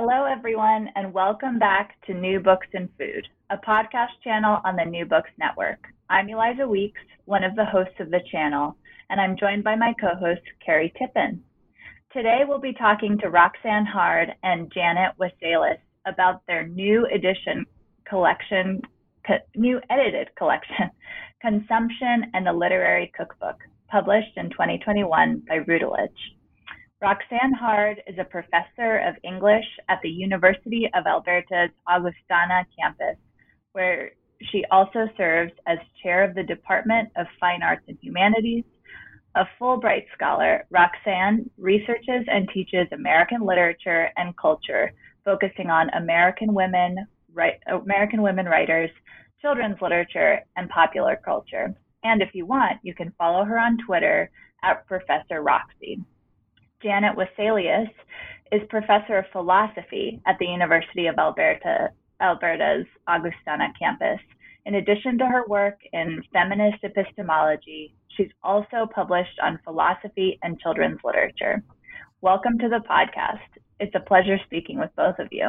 Hello, everyone, and welcome back to New Books and Food, a podcast channel on the New Books Network. I'm Eliza Weeks, one of the hosts of the channel, and I'm joined by my co host, Carrie Tippen. Today, we'll be talking to Roxanne Harde and Janet Wesselius about their new edition collection, co- new edited collection, Consumption and the Literary Cookbook, published in 2021 by Routledge. Roxanne Harde is a professor of English at the University of Alberta's Augustana campus, where she also serves as chair of the Department of Fine Arts and Humanities. A Fulbright scholar, Roxanne researches and teaches American literature and culture, focusing on American women, American women writers, children's literature, and popular culture. And if you want, you can follow her on Twitter at Professor Roxy. Janet Wesselius is professor of philosophy at the University of Alberta, Alberta's Augustana campus. In addition to her work in feminist epistemology, she's also published on philosophy and children's literature. Welcome to the podcast. It's a pleasure speaking with both of you.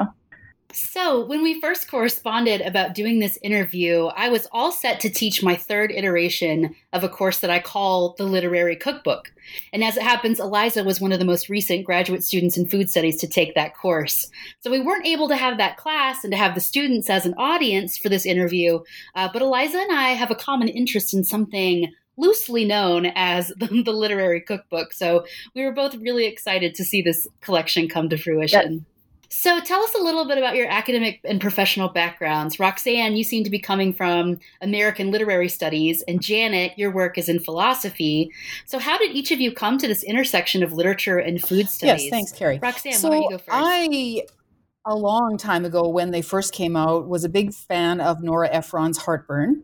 So, when we first corresponded about doing this interview, I was all set to teach my third iteration of a course that I call the Literary Cookbook. And as it happens, Eliza was one of the most recent graduate students in food studies to take that course. So, we weren't able to have that class and to have the students as an audience for this interview, uh, but Eliza and I have a common interest in something loosely known as the, the, literary cookbook. So we were both really excited to see this collection come to fruition. So tell us a little bit about your academic and professional backgrounds. Roxanne, you seem to be coming from American literary studies, and Janet, your work is in philosophy. So how did each of you come to this intersection of literature and food studies? Yes, thanks, Carrie. Roxanne, so why don't you go first? I a long time ago when they first came out was a big fan of Nora Ephron's Heartburn,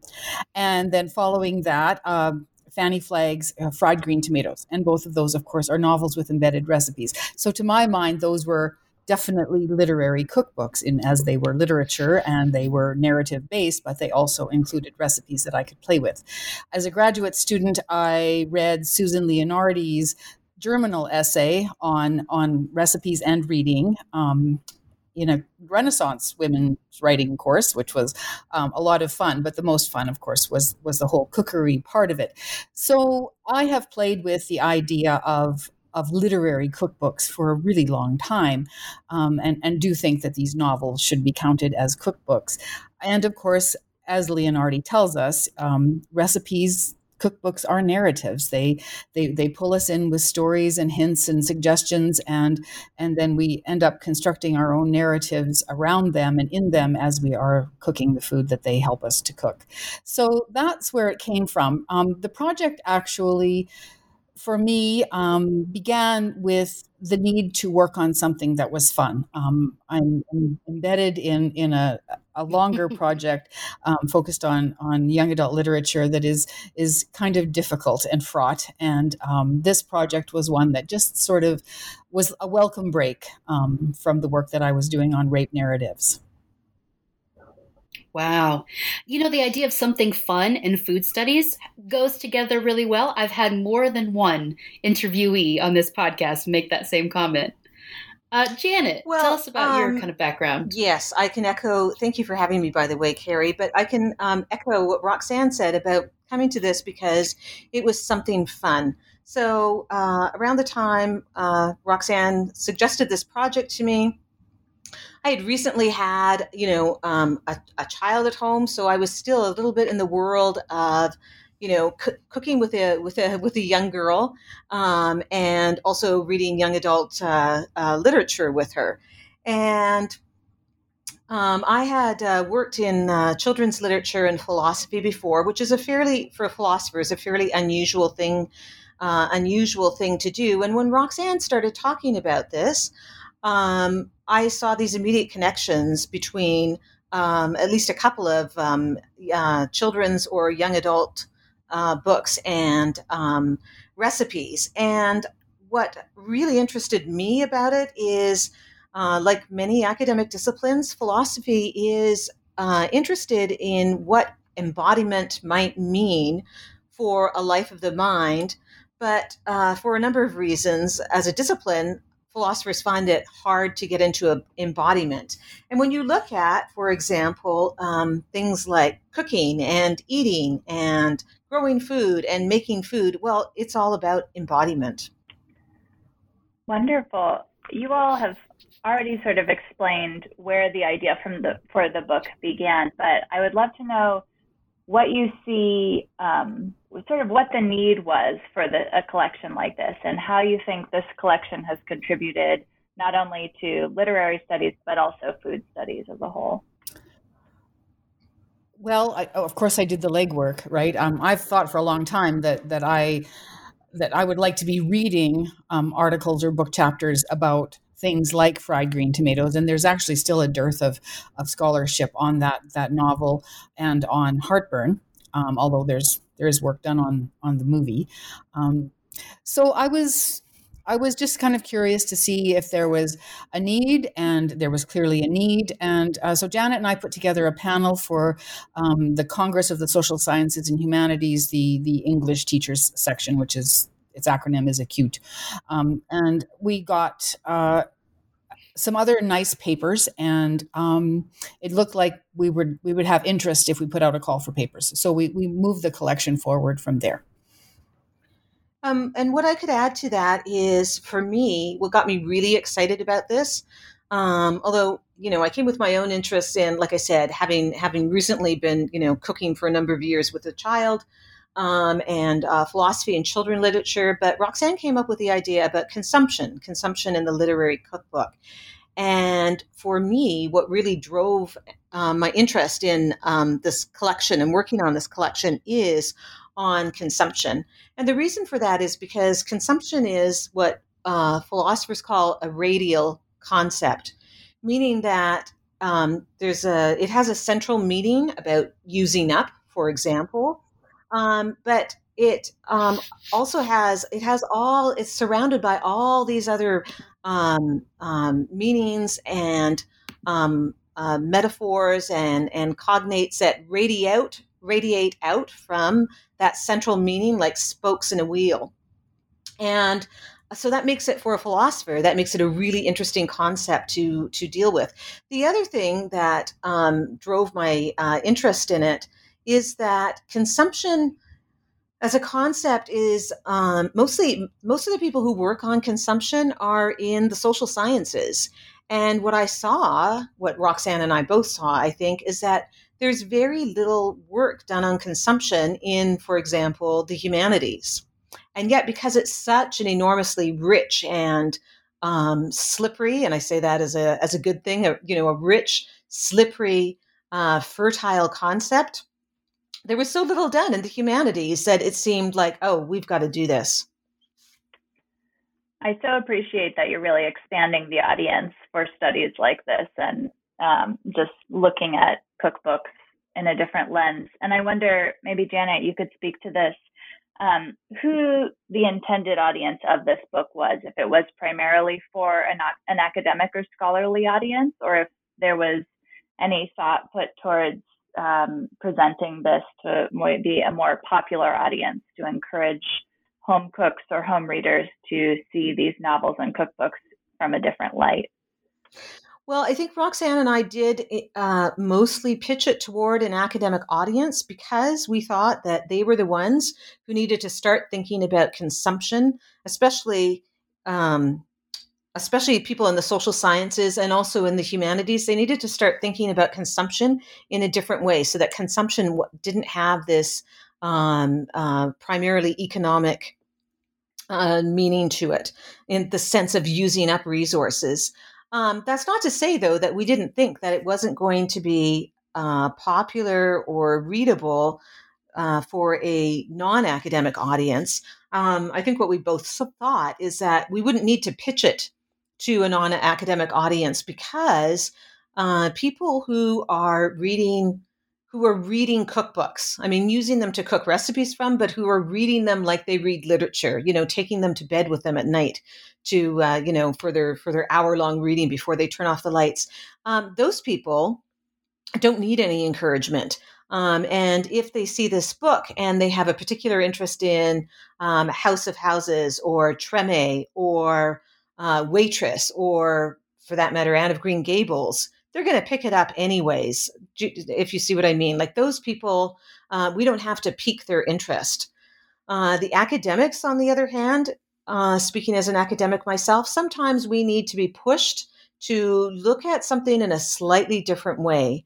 and then following that. Um, Fanny Flagg's uh, Fried Green Tomatoes. And both of those, of course, are novels with embedded recipes. So, to my mind, those were definitely literary cookbooks in as they were literature and they were narrative based but they also included recipes that i could play with as a graduate student i read susan leonardi's germinal essay on on recipes and reading um, in a Renaissance women's writing course, which was um, a lot of fun. But the most fun, of course, was was the whole cookery part of it. So I have played with the idea of of literary cookbooks for a really long time, um, and, and do think that these novels should be counted as cookbooks. And of course, as Leonardi tells us, um, recipes cookbooks are narratives. They they they pull us in with stories and hints and suggestions, and and then we end up constructing our own narratives around them and in them as we are cooking the food that they help us to cook. So that's where it came from. Um, the project actually for me um, began with the need to work on something that was fun. Um, I'm, I'm, embedded in in a, a longer project um, focused on on young adult literature that is is kind of difficult and fraught. And um, this project was one that just sort of was a welcome break um, from the work that I was doing on rape narratives. Wow. You know, the idea of something fun and food studies goes together really well. I've had more than one interviewee on this podcast make that same comment. Uh, Janet, well, tell us about um, your kind of background. Yes, I can echo. Thank you for having me, by the way, Carrie. But I can um, echo what Roxanne said about coming to this because it was something fun. So uh, around the time uh, Roxanne suggested this project to me, I had recently had, you know, um, a, a, child at home, so I was still a little bit in the world of, you know, c- cooking with a with a with a young girl, um, and also reading young adult uh, uh, literature with her, and. Um, I had uh, worked in uh, children's literature and philosophy before, which is a fairly, for philosophers, a fairly unusual thing uh, unusual thing to do. And when Roxanne started talking about this, um, I saw these immediate connections between um, at least a couple of um, uh, children's or young adult uh, books and um, recipes. And what really interested me about it is, uh, like many academic disciplines, philosophy is uh, interested in what embodiment might mean for a life of the mind. But uh, for a number of reasons, as a discipline, philosophers find it hard to get into a embodiment. And when you look at, for example, um, things like cooking and eating and growing food and making food, well, it's all about embodiment. Wonderful. You all have already sort of explained where the idea from the for the book began, but I would love to know what you see, um, sort of what the need was for the, a collection like this, and how you think this collection has contributed not only to literary studies but also food studies as a whole. Well, I, of course, I did the legwork, right? Um, I've thought for a long time that that I that I would like to be reading um, articles or book chapters about things like fried green tomatoes and there's actually still a dearth of, of scholarship on that that novel and on heartburn um, although there's there is work done on on the movie um, so i was I was just kind of curious to see if there was a need, and there was clearly a need. And uh, so Janet and I put together a panel for um, the Congress of the Social Sciences and Humanities, the the English teachers section, which is its acronym is ACCUTE. Um, and we got uh, some other nice papers, and um, it looked like we would we would have interest if we put out a call for papers. So we we moved the collection forward from there. Um, and what I could add to that is, for me, what got me really excited about this, um, although you know I came with my own interests in, like I said, having having recently been you know cooking for a number of years with a child, um, and uh, philosophy and children literature. But Roxanne came up with the idea about consumption, consumption in the literary cookbook. And for me, what really drove um, my interest in um, this collection and working on this collection is on consumption. And the reason for that is because consumption is what uh, philosophers call a radial concept, meaning that um, there's a it has a central meaning about using up, for example, um, but it um, also has it has all it's surrounded by all these other um, um, meanings and um, uh, metaphors and and cognates that radiate radiate out from that central meaning like spokes in a wheel. And so that makes it for a philosopher. That makes it a really interesting concept to to deal with. The other thing that um, drove my uh, interest in it is that consumption as a concept is um, mostly most of the people who work on consumption are in the social sciences. And what i saw what roxanne and i both saw i think is that there's very little work done on consumption in for example the humanities. And yet because it's such an enormously rich and um, slippery and i say that as a as a good thing a, you know a rich slippery uh, fertile concept there was so little done in the humanities that it seemed like, oh, we've got to do this. I so appreciate that you're really expanding the audience for studies like this and um, just looking at cookbooks in a different lens. And I wonder, maybe Janet, you could speak to this. Um, who the intended audience of this book was, if it was primarily for an, an academic or scholarly audience, or if there was any thought put towards um, presenting this to be a more popular audience to encourage home cooks or home readers to see these novels and cookbooks from a different light? Well, I think Roxanne and I did uh, mostly pitch it toward an academic audience because we thought that they were the ones who needed to start thinking about consumption, especially um, especially people in the social sciences and also in the humanities, they needed to start thinking about consumption in a different way so that consumption didn't have this um, uh, primarily economic uh, meaning to it in the sense of using up resources. Um, that's not to say, though, that we didn't think that it wasn't going to be uh, popular or readable uh, for a non-academic audience, um, I think what we both thought is that we wouldn't need to pitch it to a non-academic audience because uh, people who are reading who are reading cookbooks. I mean, using them to cook recipes from, but who are reading them like they read literature. You know, taking them to bed with them at night to uh, you know for their for their hour long reading before they turn off the lights. Um, those people don't need any encouragement. Um, and if they see this book and they have a particular interest in um, House of Houses or Treme or uh, Waitress or, for that matter, Anne of Green Gables, they're going to pick it up anyways. If you see what I mean, like those people, uh, we don't have to pique their interest. Uh, the academics, on the other hand, uh, speaking as an academic myself, sometimes we need to be pushed to look at something in a slightly different way.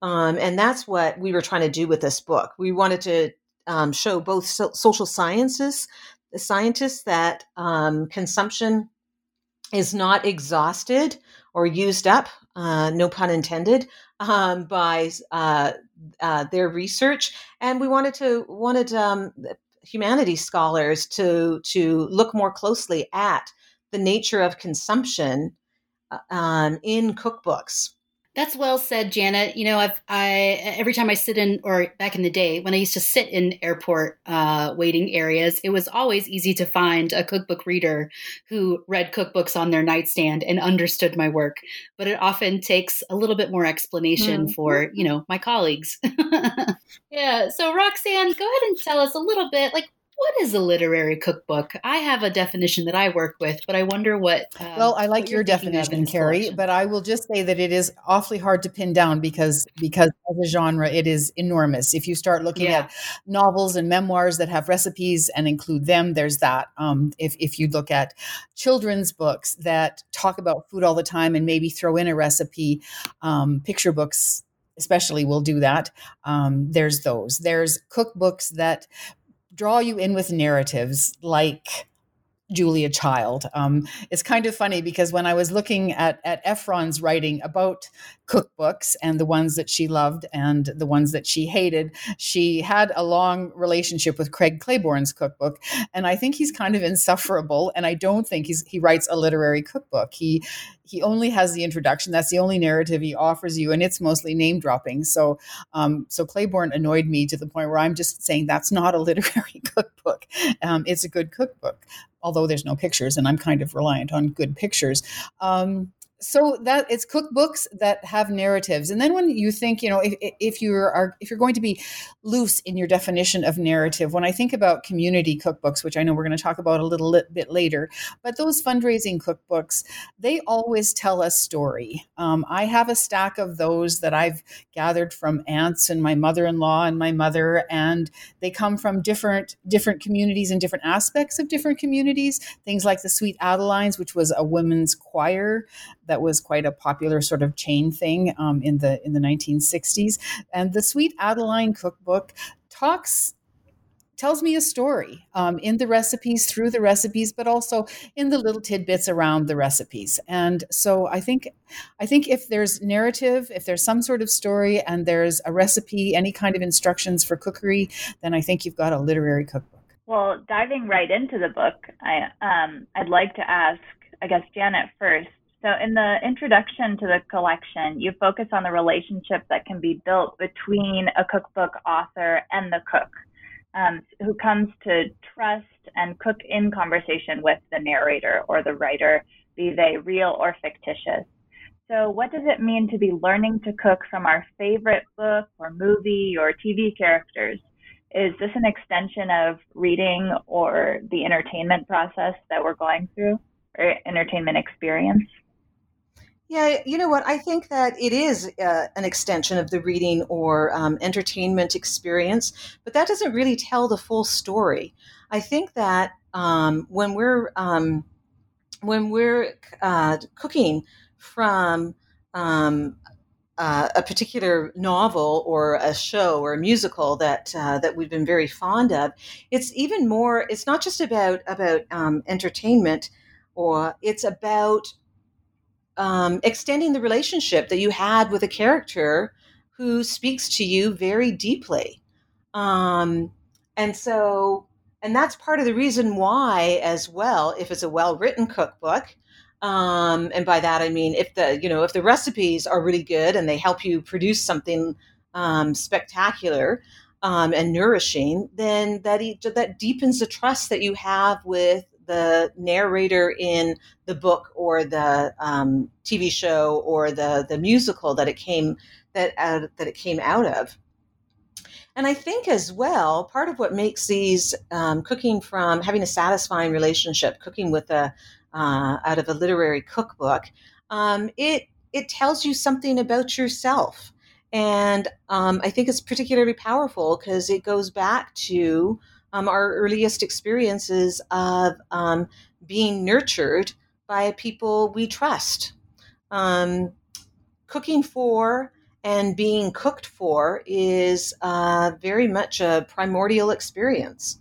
Um, and that's what we were trying to do with this book. We wanted to um, show both so- social sciences, the scientists that um, consumption is not exhausted or used up, uh, no pun intended, um, by uh, uh, their research. And we wanted to wanted um, humanities scholars to to look more closely at the nature of consumption uh, um, in cookbooks. That's well said, Janet. You know, I've I every time I sit in or back in the day when I used to sit in airport uh, waiting areas, it was always easy to find a cookbook reader who read cookbooks on their nightstand and understood my work. But it often takes a little bit more explanation mm-hmm. for you know my colleagues. yeah. So Roxanne, go ahead and tell us a little bit like what is a literary cookbook? I have a definition that I work with, but I wonder what. Um, well, I like your definition, Carrie, but I will just say that it is awfully hard to pin down because because as a genre, it is enormous. If you start looking yeah. at novels and memoirs that have recipes and include them, there's that. Um, if if you look at children's books that talk about food all the time and maybe throw in a recipe, um, picture books especially will do that. Um, there's those. There's cookbooks that draw you in with narratives like Julia Child. Um, it's kind of funny because when I was looking at, at Ephron's writing about cookbooks and the ones that she loved and the ones that she hated, she had a long relationship with Craig Claiborne's cookbook. And I think he's kind of insufferable. And I don't think he's, he writes a literary cookbook. He, he only has the introduction. That's the only narrative he offers you, and it's mostly name dropping. So, um, so Claiborne annoyed me to the point where I'm just saying that's not a literary cookbook. Um, it's a good cookbook, although there's no pictures, and I'm kind of reliant on good pictures. Um, so that it's cookbooks that have narratives. And then when you think you know if, if you are if you're going to be loose in your definition of narrative when i think about community cookbooks which i know we're going to talk about a little bit later but those fundraising cookbooks they always tell a story. Um, i have a stack of those that i've gathered from aunts and my mother-in-law and my mother and they come from different different communities and different aspects of different communities. Things like the sweet adelines which was a women's choir that was quite a popular sort of chain thing um, in the in the 1960s. And the Sweet Adeline cookbook talks tells me a story um, in the recipes through the recipes but also in the little tidbits around the recipes and so i think i think if there's narrative if there's some sort of story and there's a recipe any kind of instructions for cookery then i think you've got a literary cookbook well diving right into the book i um, i'd like to ask i guess janet first so, in the introduction to the collection, you focus on the relationship that can be built between a cookbook author and the cook, um, who comes to trust and cook in conversation with the narrator or the writer, be they real or fictitious. So, what does it mean to be learning to cook from our favorite book or movie or TV characters? Is this an extension of reading or the entertainment process that we're going through or entertainment experience? Yeah, you know what? I think that it is uh, an extension of the reading or um, entertainment experience, but that doesn't really tell the full story. I think that um, when we're um, when we're uh, cooking from um, uh, a particular novel or a show or a musical that uh, that we've been very fond of, it's even more. It's not just about about um, entertainment, or it's about um, extending the relationship that you had with a character who speaks to you very deeply. Um, and so, and that's part of the reason why, as well, if it's a well written cookbook, um, and by that I mean if the you know if the recipes are really good and they help you produce something um, spectacular um, and nourishing, then that that deepens the trust that you have with the narrator in the book or the um, TV show or the the musical that it came that uh, that it came out of. And I think as well, part of what makes these um, cooking from having a satisfying relationship, cooking with a uh, out of a literary cookbook, um, it it tells you something about yourself, and um, I think it's particularly powerful because it goes back to um, our earliest experiences of um, being nurtured by people we trust. Um, cooking for and being cooked for is uh, very much a primordial experience.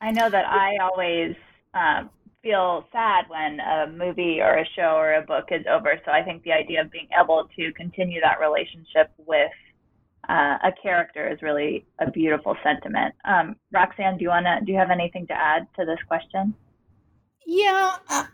I know that I always um, feel sad when a movie or a show or a book is over. So I think the idea of being able to continue that relationship with uh, a character is really a beautiful sentiment. Um, Roxanne, do you wanna do you have anything to add to this question? Yeah, uh,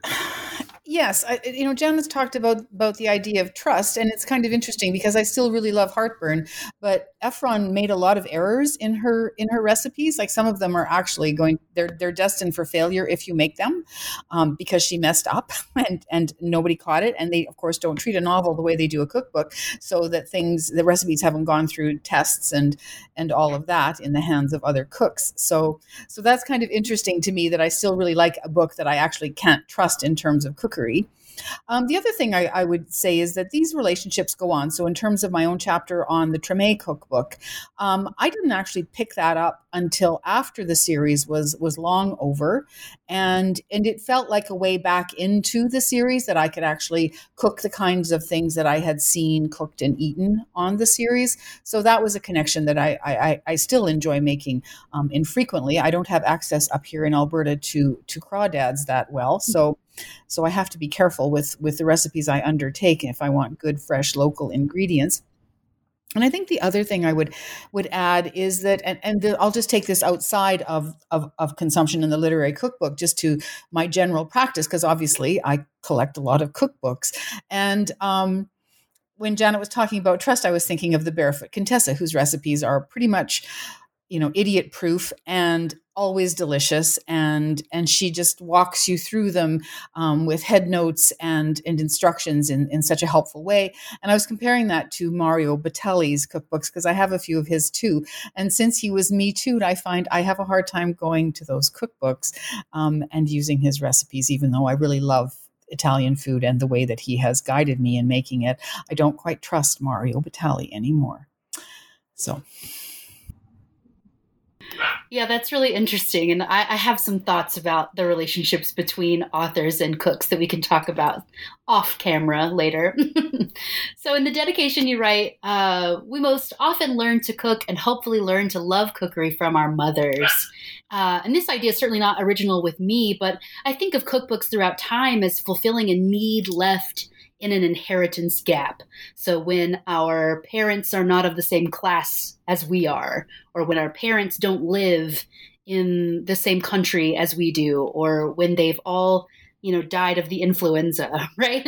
yes. I, you know, Janet's talked about about the idea of trust, and it's kind of interesting because I still really love heartburn, but Ephron made a lot of errors in her in her recipes. Like some of them are actually going they're they're destined for failure if you make them, um, because she messed up and and nobody caught it. And they of course don't treat a novel the way they do a cookbook, so that things the recipes haven't gone through tests and and all of that in the hands of other cooks. So so that's kind of interesting to me that I still really like a book that I actually can't trust in terms of cookery. Um, the other thing I, I, would say is that these relationships go on. So, in terms of my own chapter on the Treme cookbook, um, I didn't actually pick that up until after the series was was long over, and and it felt like a way back into the series that I could actually cook the kinds of things that I had seen cooked and eaten on the series. So that was a connection that I I, I still enjoy making um, infrequently. I don't have access up here in Alberta to to crawdads that well, so so I have to be careful with with the recipes I undertake if I want good, fresh, local ingredients. And I think the other thing I would would add is that, and, and the, I'll just take this outside of, of, of consumption in the literary cookbook, just to my general practice, because obviously I collect a lot of cookbooks. And um, when Janet was talking about trust, I was thinking of the Barefoot Contessa, whose recipes are pretty much you know idiot proof and always delicious and and she just walks you through them um, with head notes and and instructions in in such a helpful way. And i was comparing that to mario batali's cookbooks because i have a few of his too. And since he was me too i find i have a hard time going to those cookbooks um, and using his recipes even though i really love Italian food and the way that he has guided me in making it, I don't quite trust Mario Batali anymore. So yeah, that's really interesting. And I, I, have some thoughts about the relationships between authors and cooks that we can talk about off camera later. so, in the dedication, you write, uh, We most often learn to cook and hopefully learn to love cookery from our mothers. Uh, and this idea is certainly not original with me, but I think of cookbooks throughout time as fulfilling a need left in an inheritance gap. So when our parents are not of the same class as we are, or when our parents don't live in the same country as we do, or when they've all you know died of the influenza right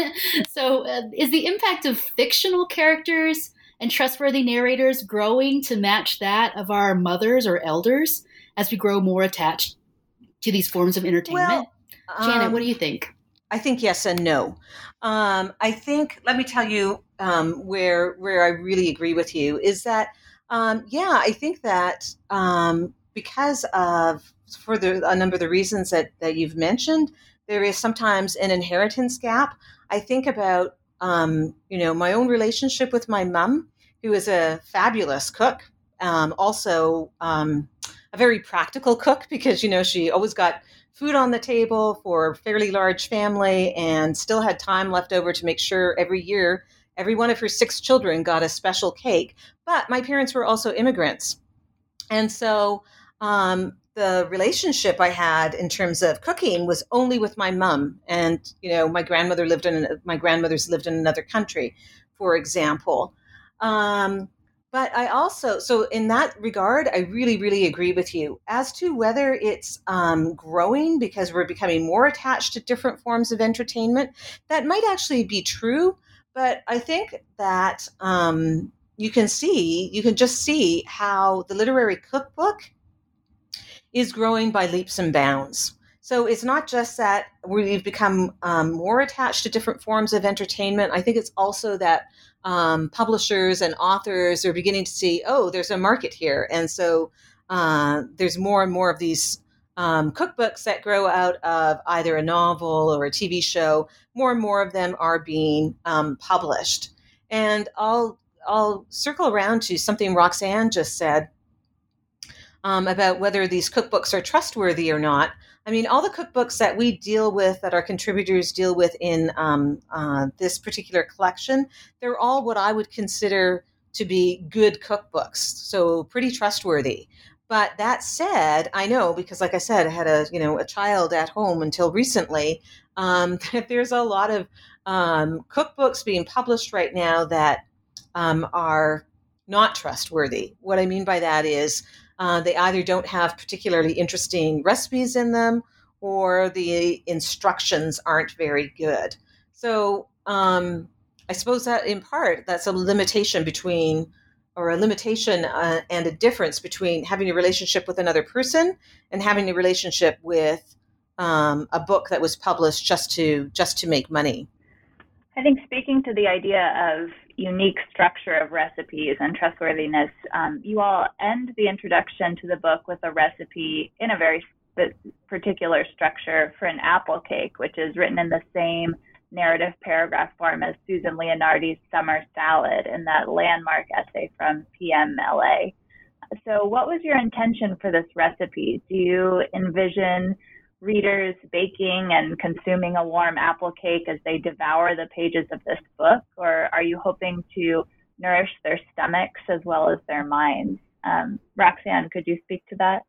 so uh, is the impact of fictional characters and trustworthy narrators growing to match that of our mothers or elders as we grow more attached to these forms of entertainment well, um, janet what do you think I think yes and no. Um, I think let me tell you um, where where I really agree with you is that um, yeah, I think that um, because of for the, a number of the reasons that that you've mentioned, there is sometimes an inheritance gap. I think about um, you know my own relationship with my mom, who is a fabulous cook, um, also a very practical cook because you know she always got food on the table for a fairly large family and still had time left over to make sure every year every one of her six children got a special cake. But my parents were also immigrants. And so um, the relationship I had in terms of cooking was only with my mom. And, you know, my grandmother lived in, my grandmother's lived in another country, for example. Um, but I also, so in that regard, I really, really agree with you. As to whether it's um, growing because we're becoming more attached to different forms of entertainment, that might actually be true. But I think that um, you can see, you can just see how the literary cookbook is growing by leaps and bounds. So it's not just that we've become um, more attached to different forms of entertainment. I think it's also that um, publishers and authors are beginning to see, oh, there's a market here, and so uh, there's more and more of these um, cookbooks that grow out of either a novel or a TV show. More and more of them are being um, published, and I'll I'll circle around to something Roxanne just said um, about whether these cookbooks are trustworthy or not. I mean, all the cookbooks that we deal with, that our contributors deal with in um, uh, this particular collection, they're all what I would consider to be good cookbooks, so pretty trustworthy. But that said, I know because, like I said, I had a you know a child at home until recently. Um, that there's a lot of um, cookbooks being published right now that um, are not trustworthy. What I mean by that is uh, they either don't have particularly interesting recipes in them or the instructions aren't very good. So um, I suppose that in part that's a limitation between or a limitation uh, and a difference between having a relationship with another person and having a relationship with um, a book that was published just to just to make money. I think speaking to the idea of unique structure of recipes and trustworthiness, um, you all end the introduction to the book with a recipe in a very particular structure for an apple cake, which is written in the same narrative paragraph form as Susan Leonardi's Summer Salad in that landmark essay from PMLA. So, what was your intention for this recipe? Do you envision readers baking and consuming a warm apple cake as they devour the pages of this book, or are you hoping to nourish their stomachs as well as their minds? Um, Roxanne, could you speak to that?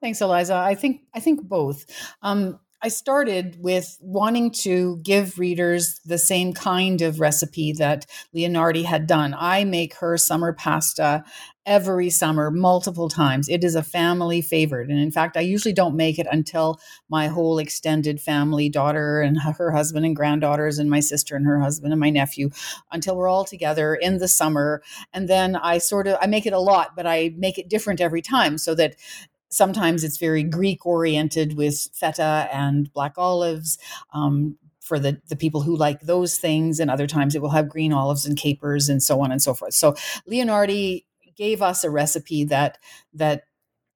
Thanks, Eliza. I think I think both. Um, I started with wanting to give readers the same kind of recipe that Leonardi had done. I make her summer pasta every summer, multiple times. It is a family favorite. And in fact, I usually don't make it until my whole extended family, daughter and her husband and granddaughters, and my sister and her husband and my nephew, until we're all together in the summer. And then I sort of I make it a lot, but I make it different every time so that sometimes it's very Greek oriented with feta and black olives. Um, for the, the people who like those things, and other times it will have green olives and capers and so on and so forth. So Leonardi gave us a recipe that that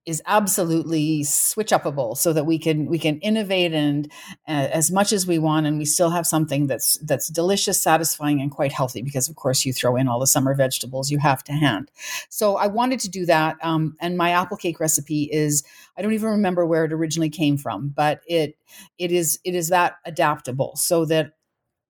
is absolutely switch upable so that we can we can innovate and uh, as much as we want and we still have something that's that's delicious satisfying and quite healthy because of course you throw in all the summer vegetables you have to hand. So i wanted to do that um, and my apple cake recipe is i don't even remember where it originally came from but it it is it is that adaptable so that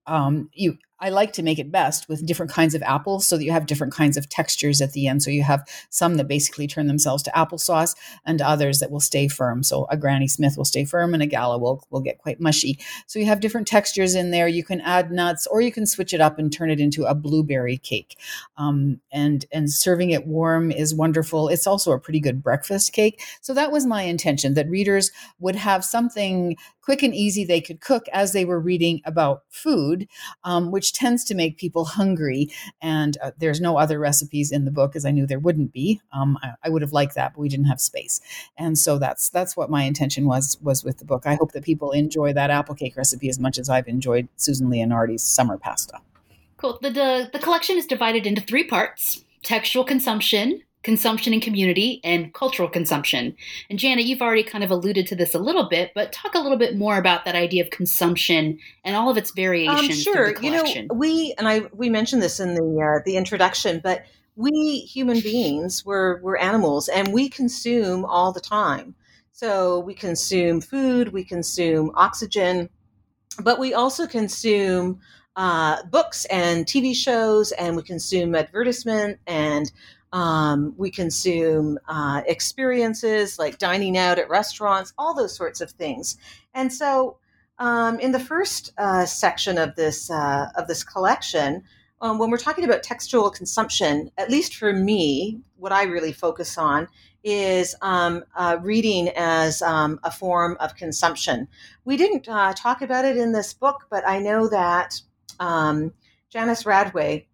um, you I like to make it best with different kinds of apples so that you have different kinds of textures at the end. So you have some that basically turn themselves to applesauce and others that will stay firm. So a Granny Smith will stay firm and a Gala will, will get quite mushy. So you have different textures in there. You can add nuts or you can switch it up and turn it into a blueberry cake. Um, and, and serving it warm is wonderful. It's also a pretty good breakfast cake. So that was my intention that readers would have something quick and easy they could cook as they were reading about food, um, which tends to make people hungry. And uh, there's no other recipes in the book, as I knew there wouldn't be. Um, I, I, would have liked that, but we didn't have space. And so that's that's what my intention was was with the book. I hope that people enjoy that apple cake recipe as much as I've enjoyed Susan Leonardi's summer pasta. Cool. The, the, the collection is divided into three parts textual consumption, consumption and community, and cultural consumption. And Janet, you've already kind of alluded to this a little bit, but talk a little bit more about that idea of consumption and all of its variations. Um, sure, you know, we and I we mentioned this in the uh, the introduction, but we human beings we're we're animals and we consume all the time. So we consume food, we consume oxygen, but we also consume uh, books and TV shows, and we consume advertisement and um, we consume uh, experiences like dining out at restaurants, all those sorts of things. And so, um, in the first uh, section of this uh, of this collection, um, when we're talking about textual consumption, at least for me, what I really focus on is um, uh, reading as um, a form of consumption. We didn't uh, talk about it in this book, but I know that um, Janice Radway,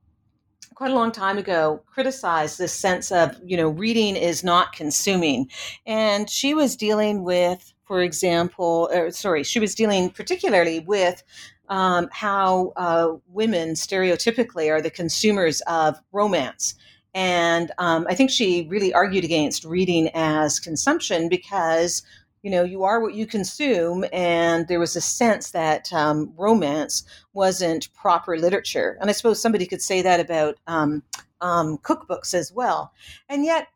quite a long time ago, criticized this sense of, you know, reading is not consuming. And she was dealing with, for example, or, sorry, she was dealing particularly with um, how uh, women stereotypically are the consumers of romance. And um, I think she really argued against reading as consumption because, you know, you are what you consume. And there was a sense that um, romance wasn't proper literature. And I suppose somebody could say that about um, um cookbooks as well. And yet,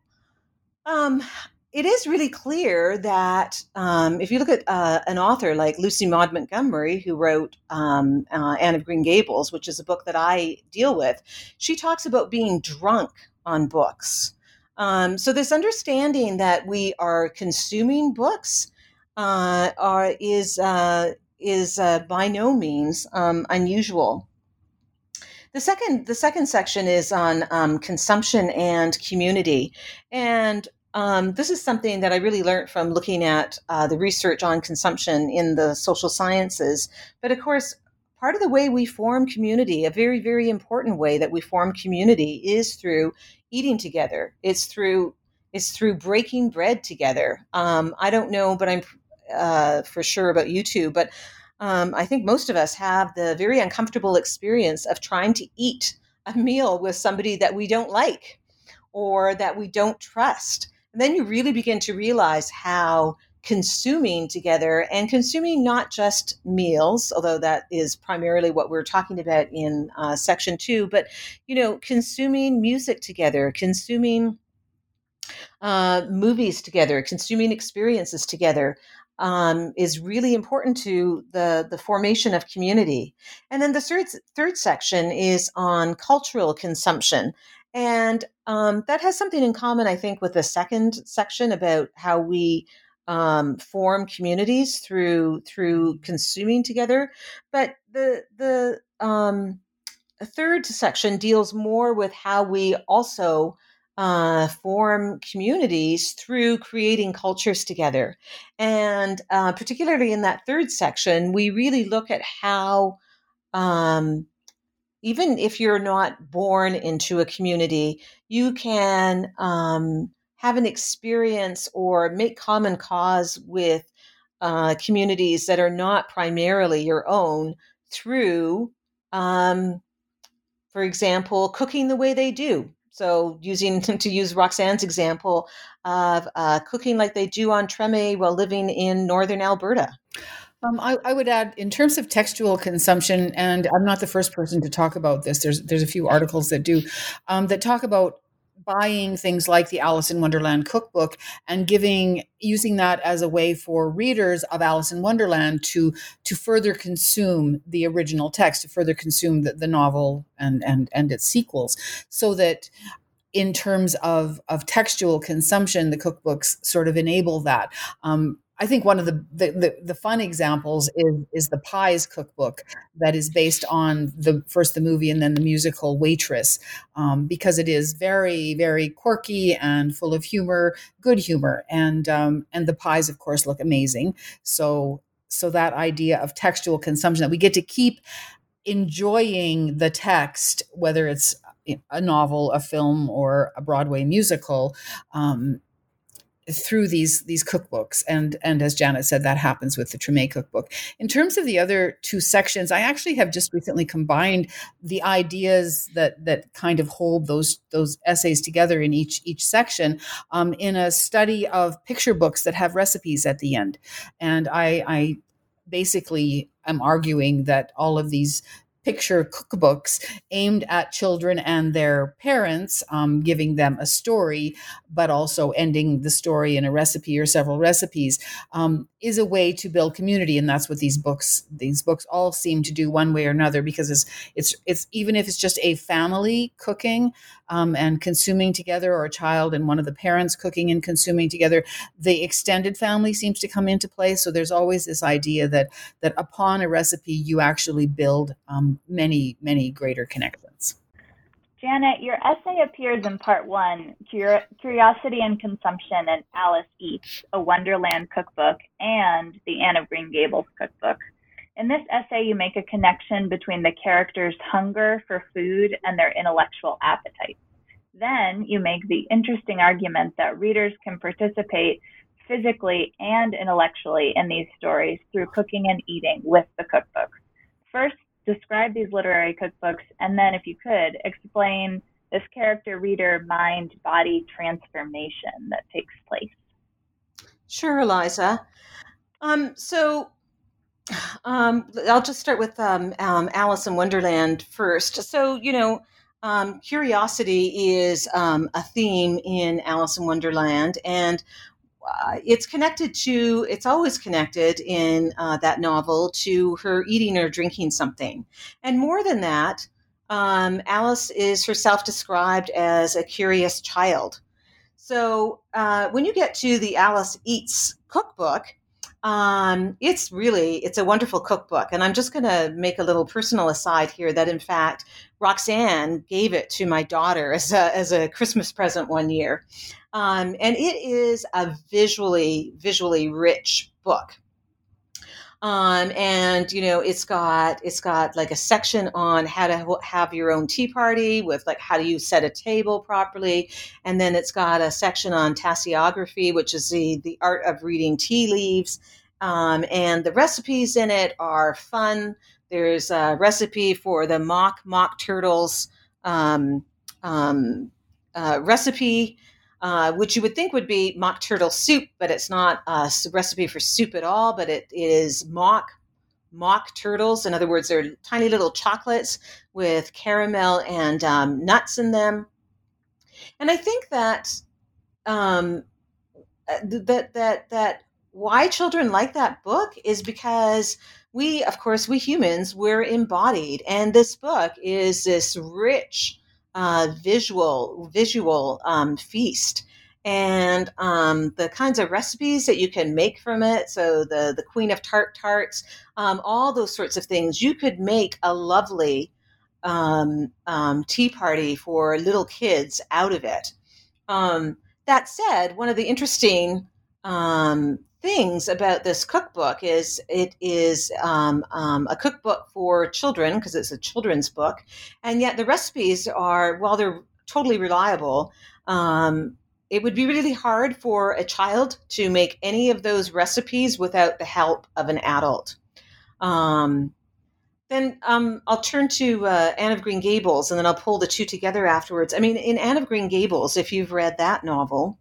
um, it is really clear that um, if you look at uh, an author like Lucy Maud Montgomery, who wrote um, uh, Anne of Green Gables, which is a book that I deal with, she talks about being drunk on books. Um, so this understanding that we are consuming books uh, are, is uh, is uh, by no means um, unusual. The second the second section is on um, consumption and community, and um, this is something that I really learned from looking at uh, the research on consumption in the social sciences. But of course, part of the way we form community, a very, very important way that we form community, is through eating together. It's through it's through breaking bread together. Um, I don't know, but I'm uh, for sure about you two. But um, I think most of us have the very uncomfortable experience of trying to eat a meal with somebody that we don't like or that we don't trust. And then you really begin to realize how consuming together and consuming not just meals, although that is primarily what we're talking about in uh, section two, but you know, consuming music together, consuming uh, movies together, consuming experiences together. Um, is really important to the the formation of community. And then the third third section is on cultural consumption, and um, that has something in common, I think, with the second section about how we um, form communities through through consuming together. But the the um, third section deals more with how we also uh, form communities through creating cultures together. And uh, particularly in that third section, we really look at how um, even if you're not born into a community, you can um, have an experience or make common cause with uh, communities that are not primarily your own through, um, for example, cooking the way they do. So, using to use Roxanne's example of uh, cooking like they do on Treme while living in northern Alberta. Um, I, I, would add, in terms of textual consumption, and I'm not the first person to talk about this. There's there's a few articles that do um, that talk about buying things like the Alice in Wonderland cookbook and giving using that as a way for readers of Alice in Wonderland to to further consume the original text, to further consume the, the novel and and and its sequels, so that in terms of of textual consumption, the cookbooks sort of enable that. Um, I think one of the, the, the the fun examples is is the Pies cookbook that is based on the first the movie and then the musical Waitress, um, because it is very very quirky and full of humor, good humor, and um, and the pies of course look amazing. So so that idea of textual consumption that we get to keep enjoying the text, whether it's a novel, a film, or a Broadway musical, um, through these these cookbooks. And and as janet said that happens with the treme cookbook. In terms of the other two sections i actually have just recently combined the ideas that that kind of hold those those essays together in each each section um, in a study of picture books that have recipes at the end. And i i basically am arguing that all of these picture cookbooks aimed at children and their parents, um, giving them a story, but also ending the story in a recipe or several recipes, um, is a way to build community. And that's what these books these books all seem to do one way or another. Because it's it's it's even if it's just a family cooking um, and consuming together, or a child and one of the parents cooking and consuming together, the extended family seems to come into play. So there's always this idea that that upon a recipe you actually build um, many, many greater connections. Janet, your essay appears in part one Curiosity and Consumption and Alice Eats, a Wonderland cookbook, and the Anne of Green Gables cookbook. In this essay, you make a connection between the characters' hunger for food and their intellectual appetite. Then you make the interesting argument that readers can participate physically and intellectually in these stories through cooking and eating with the cookbook. First, describe these literary cookbooks, and then, if you could, explain this character reader mind body transformation that takes place. Sure, Eliza. Um, so um, I'll just start with um, um, Alice in Wonderland first. So, you know, um, curiosity is um, a theme in Alice in Wonderland, and uh, it's connected to, it's always connected in uh, that novel to her eating or drinking something. And more than that, um, Alice is herself described as a curious child. So uh, when you get to the Alice Eats cookbook, um, it's really it's a wonderful cookbook, and I'm just going to make a little personal aside here that in fact Roxanne gave it to my daughter as a as a Christmas present one year, um, and it is a visually visually rich book. Um, and you know it's got it's got like a section on how to have your own tea party with like how do you set a table properly. And then it's got a section on tasseography which is the the art of reading tea leaves. Um, and the recipes in it are fun. There's a recipe for the mock mock turtles um, um, uh, recipe uh, which you would think would be mock turtle soup, but it's not a recipe for soup at all. But it is mock mock turtles. In other words, they're tiny little chocolates with caramel and um, nuts in them. And I think that um, uh, that that that why children like that book is because we, of course, we humans, we're embodied, and this book is this rich uh, visual visual um, feast and um, the kinds of recipes that you can make from it. So the the Queen of Tart Tarts, um, all those sorts of things. You could make a lovely um, um tea party for little kids out of it. Um, that said, one of the interesting um, things about this cookbook is it is um, um, a cookbook for children because it's a children's book, and yet the recipes are while they're totally reliable. Um, it would be really hard for a child to make any of those recipes without the help of an adult. Um, then um, I'll turn to uh, Anne of Green Gables, and then I'll pull the two together afterwards. I mean, in Anne of Green Gables, if you've read that novel,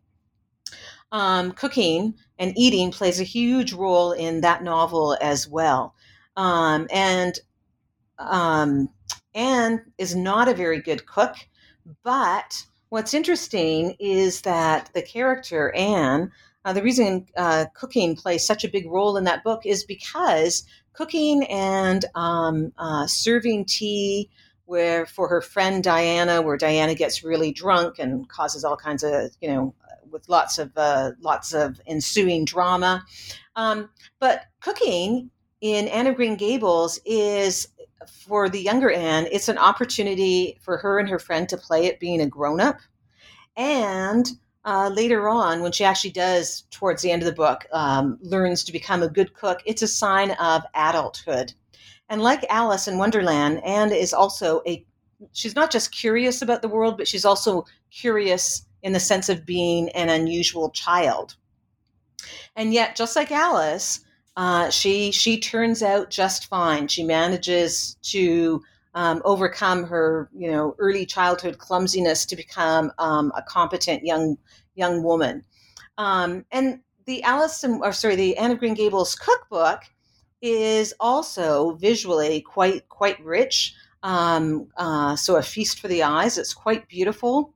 um, cooking and eating plays a huge role in that novel as well. Um, and um, Anne is not a very good cook, but what's interesting is that the character Anne, uh, the reason uh, cooking plays such a big role in that book is because cooking and um, uh, serving tea where for her friend Diana, where Diana gets really drunk and causes all kinds of you know with lots of uh, lots of ensuing drama. Um, but cooking in Anne of Green Gables is for the younger Anne. It's an opportunity for her and her friend to play at being a grown up, and uh, later on, when she actually does, towards the end of the book, um, learns to become a good cook, it's a sign of adulthood. And like Alice in Wonderland, Anne is also a she's not just curious about the world, but she's also curious in the sense of being an unusual child. And yet, just like Alice, uh, she she turns out just fine. She manages to um, overcome her you know early childhood clumsiness to become um, a competent young young woman. Um, and the Alice or sorry the Anne of Green Gables cookbook is also visually quite quite rich. Um, uh, so a feast for the eyes. It's quite beautiful.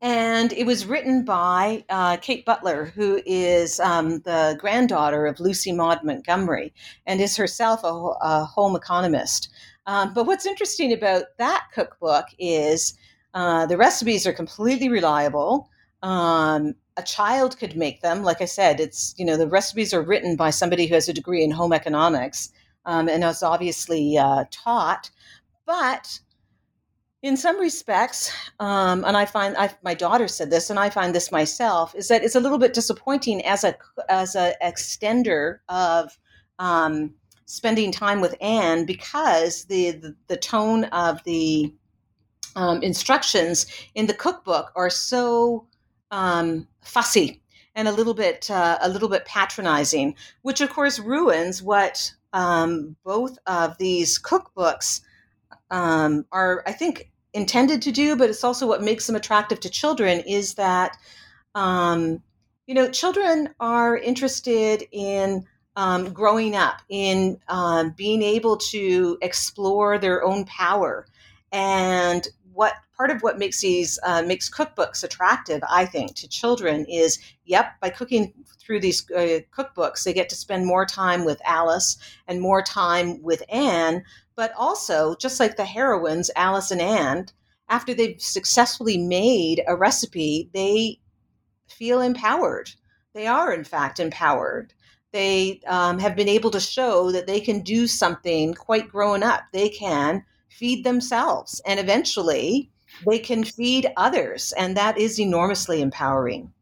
And it was written by uh, Kate Butler, who is um, the granddaughter of Lucy Maud Montgomery and is herself a, a home economist. Um, but what's interesting about that cookbook is uh, the recipes are completely reliable. Um, a child could make them. Like I said, it's, you know, the recipes are written by somebody who has a degree in home economics um, and is obviously uh, taught. But in some respects, um, and I find I, my daughter said this, and I find this myself, is that it's a little bit disappointing as a as a extender of um, spending time with Anne because the the, the tone of the um, instructions in the cookbook are so um, fussy and a little bit uh, a little bit patronizing, which of course ruins what um, both of these cookbooks um, are, I think, intended to do, but it's also what makes them attractive to children is that, um, you know, children are interested in um, growing up, in um, being able to explore their own power. And what part of what makes these uh, makes cookbooks attractive, I think, to children is, yep, by cooking through these uh, cookbooks, they get to spend more time with Alice and more time with Anne, but also, just like the heroines, Alice and Anne, after they've successfully made a recipe, they feel empowered. They are, in fact, empowered. They um, have been able to show that they can do something quite grown up. They can feed themselves, and eventually they can feed others. And that is enormously empowering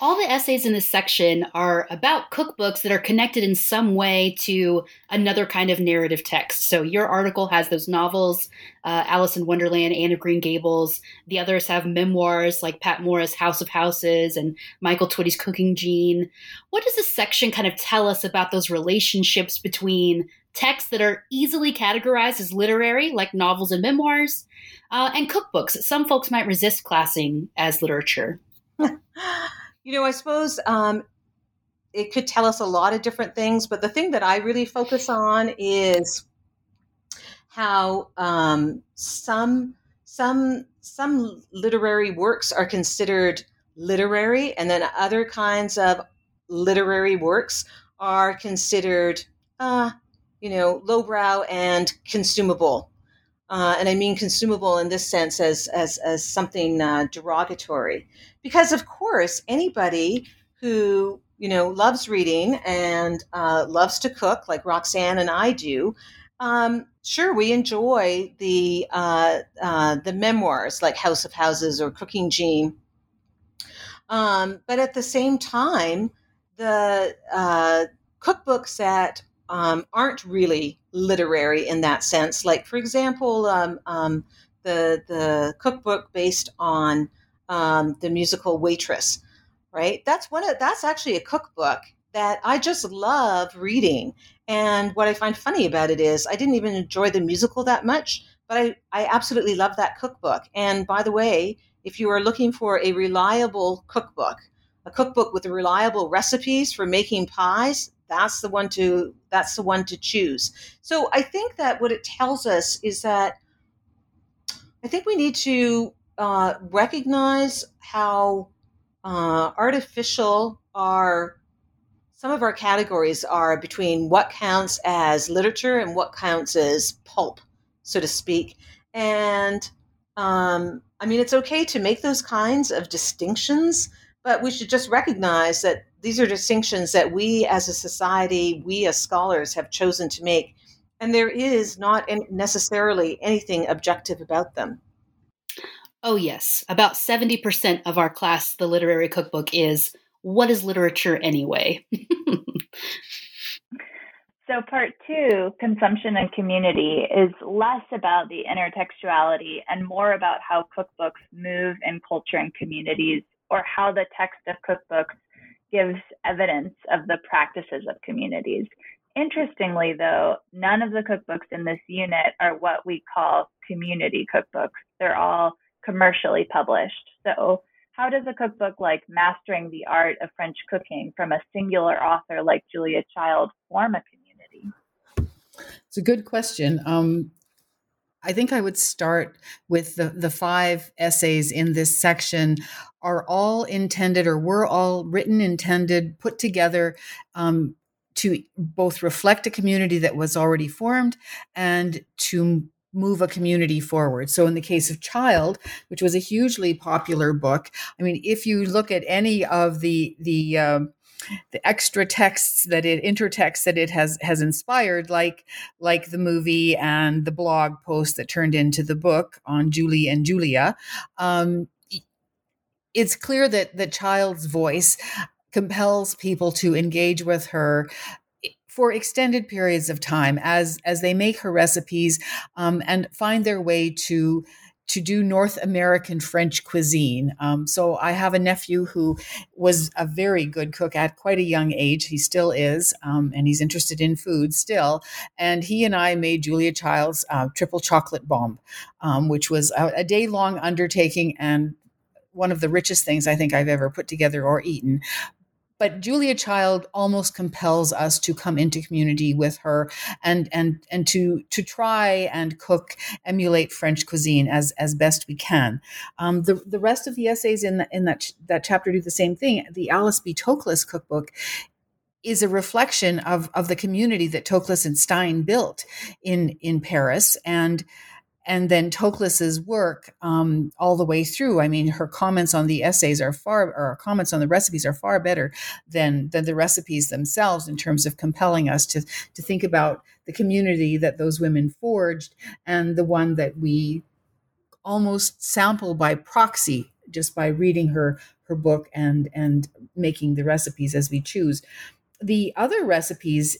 all the essays in this section are about cookbooks that are connected in some way to another kind of narrative text. So your article has those novels, uh, Alice in Wonderland, Anne of Green Gables. The others have memoirs like Pat Mora's House of Houses and Michael Twitty's Cooking Gene. What does this section kind of tell us about those relationships between texts that are easily categorized as literary, like novels and memoirs, uh, and cookbooks that some folks might resist classing as literature? You know, I suppose um, it could tell us a lot of different things, but the thing that I really focus on is how um, some some some literary works are considered literary, and then other kinds of literary works are considered, uh, you know, lowbrow and consumable. Uh, and I mean consumable in this sense as as, as something uh, derogatory because of course anybody who you know loves reading and uh, loves to cook like roxanne and i do um, sure we enjoy the uh, uh, the memoirs like house of houses or cooking gene. Um, but at the same time the uh, cookbooks that um, aren't really literary in that sense like for example um, um, the the cookbook based on um, the musical Waitress, right? That's one of that's actually a cookbook that I just love reading. And what I find funny about it is I didn't even enjoy the musical that much, but I, I absolutely love that cookbook. And by the way, if you are looking for a reliable cookbook, a cookbook with reliable recipes for making pies, that's the one to that's the one to choose. So I think that what it tells us is that I think we need to uh, recognize how uh, artificial our some of our categories are between what counts as literature and what counts as pulp, so to speak. And um, I mean, it's okay to make those kinds of distinctions, but we should just recognize that these are distinctions that we as a society, we as scholars have chosen to make. And there is not necessarily anything objective about them. Oh, yes. About 70% of our class, the literary cookbook, is what is literature anyway? so, part two, consumption and community, is less about the intertextuality and more about how cookbooks move in culture and communities, or how the text of cookbooks gives evidence of the practices of communities. Interestingly, though, none of the cookbooks in this unit are what we call community cookbooks. They're all commercially published. So, how does a cookbook like Mastering the Art of French Cooking from a singular author like Julia Child form a community? It's a good question. Um, I think I would start with the, the five essays in this section are all intended or were all written, intended, put together um, to both reflect a community that was already formed and to move a community forward. So in the case of Child, which was a hugely popular book, I mean, if you look at any of the the um, the extra texts that it intertexts that it has has inspired like like the movie and the blog post that turned into the book on Julie and Julia um, it's clear that the child's voice compels people to engage with her for extended periods of time as as they make her recipes um, and find their way to to do North American French cuisine. Um, so I have a nephew who was a very good cook at quite a young age. He still is, um, and he's interested in food still. And he and I made Julia Child's uh, triple chocolate bomb, um, which was a, a day long undertaking and one of the richest things I think I've ever put together or eaten. But Julia Child almost compels us to come into community with her and and and to to try and cook, emulate French cuisine as as best we can. Um, the the rest of the essays in the, in that that chapter do the same thing. The Alice B. Toklas cookbook is a reflection of of the community that Toklas and Stein built in in Paris and and then Toklas's work um, all the way through. I mean, her comments on the essays are far, or comments on the recipes are far better than than the recipes themselves in terms of compelling us to to think about the community that those women forged and the one that we almost sample by proxy just by reading her her book and and making the recipes as we choose. The other recipes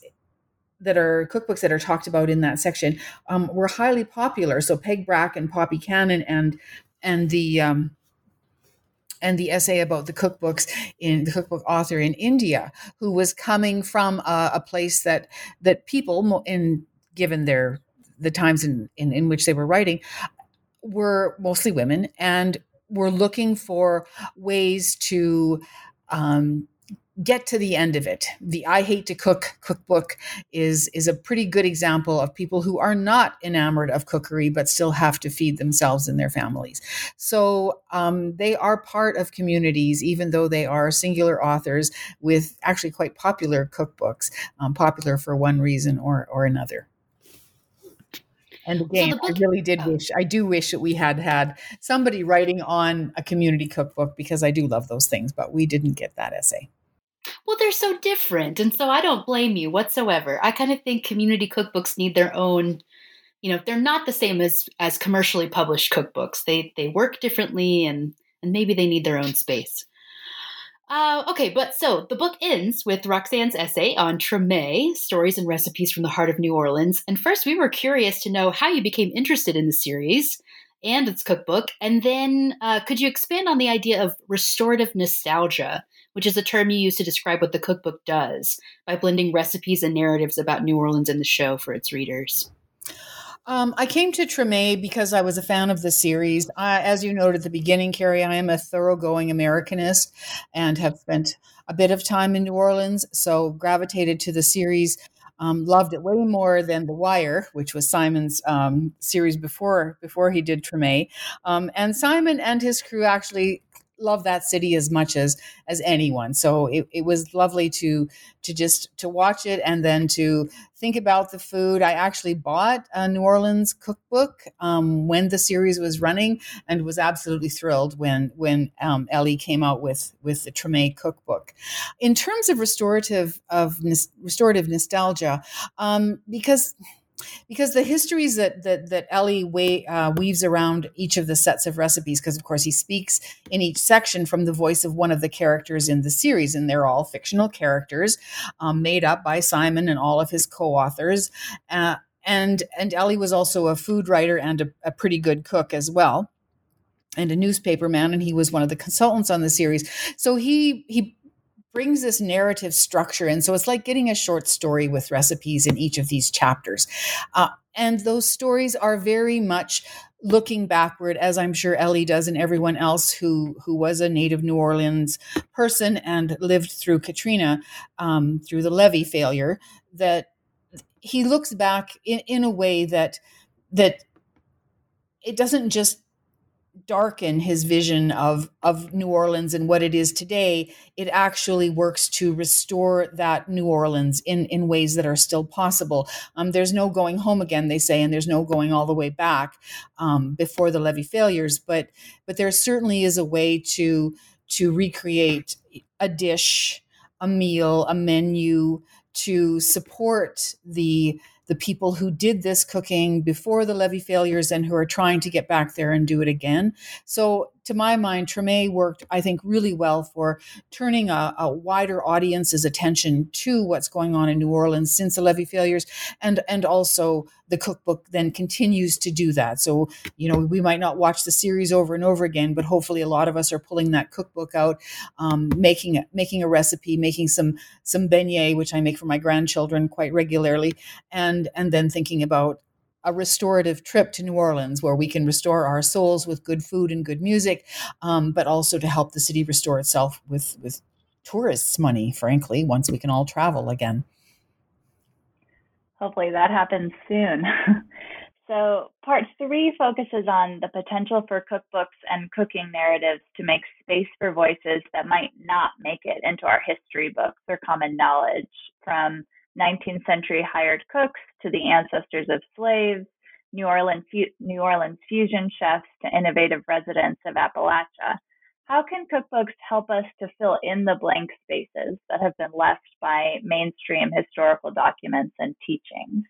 that are cookbooks that are talked about in that section um, were highly popular. So Peg Brack and Poppy Cannon and and the um, and the essay about the cookbooks in the cookbook author in India, who was coming from a, a place that that people in given their the times in, in, in which they were writing were mostly women and were looking for ways to um, get to the end of it. The I Hate to Cook cookbook is is a pretty good example of people who are not enamored of cookery but still have to feed themselves and their families. So um, they are part of communities, even though they are singular authors with actually quite popular cookbooks, um, popular for one reason or or another. And again, so book, I really did oh. wish, I do wish that we had had somebody writing on a community cookbook because I do love those things, but we didn't get that essay. Well, they're so different. And so I don't blame you whatsoever. I kind of think community cookbooks need their own, you know, they're not the same as as commercially published cookbooks. They they work differently and and maybe they need their own space. Uh, okay, but so the book ends with Roxanne's essay on Treme, stories and recipes from the heart of New Orleans. And first, we were curious to know how you became interested in the series and its cookbook. And then, uh, could you expand on the idea of restorative nostalgia which is a term you use to describe what the cookbook does by blending recipes and narratives about New Orleans in the show for its readers. Um, I came to Treme because I was a fan of the series. I, as you noted at the beginning, Carrie, I am a thoroughgoing Americanist and have spent a bit of time in New Orleans, so gravitated to the series. Um, loved it way more than The Wire, which was Simon's um, series before before he did Treme. Um, and Simon and his crew actually love that city as much as as anyone. So it, it was lovely to to just to watch it and then to think about the food. I actually bought a New Orleans cookbook um, when the series was running and was absolutely thrilled when when um, Elie came out with with the Treme cookbook. In terms of restorative of restorative nostalgia, um, because because the histories that that, that Elie way, uh, weaves around each of the sets of recipes, because of course he speaks in each section from the voice of one of the characters in the series, and they're all fictional characters um, made up by Simon and all of his co-authors. Uh, and and Elie was also a food writer and a, a pretty good cook as well and a newspaper man and he was one of the consultants on the series so he he brings this narrative structure in. So it's like getting a short story with recipes in each of these chapters. Uh, and those stories are very much looking backward, as I'm sure Elie does, and everyone else who who was a native New Orleans person and lived through Katrina, um, through the levee failure. That he looks back in, in a way that that it doesn't just darken his vision of of New Orleans and what it is today, it actually works to restore that New Orleans in in ways that are still possible. Um, there's no going home again, they say, and there's no going all the way back um, before the levee failures. But but there certainly is a way to to recreate a dish a meal, a menu to support the the people who did this cooking before the levee failures and who are trying to get back there and do it again. So, to my mind, Treme worked, I think, really well for turning a, a, wider audience's attention to what's going on in New Orleans since the levee failures, and and also the cookbook then continues to do that. So, you know, we might not watch the series over and over again, but hopefully, a lot of us are pulling that cookbook out, um, making making a recipe, making some some beignet, which I make for my grandchildren quite regularly, and and and then thinking about a restorative trip to New Orleans where we can restore our souls with good food and good music, um, but also to help the city restore itself with with tourists' money. Frankly, once we can all travel again. Hopefully, that happens soon. so, part three focuses on the potential for cookbooks and cooking narratives to make space for voices that might not make it into our history books or common knowledge from 19th century hired cooks to the ancestors of slaves, New Orleans, New Orleans fusion chefs to innovative residents of Appalachia. How can cookbooks help us to fill in the blank spaces that have been left by mainstream historical documents and teachings?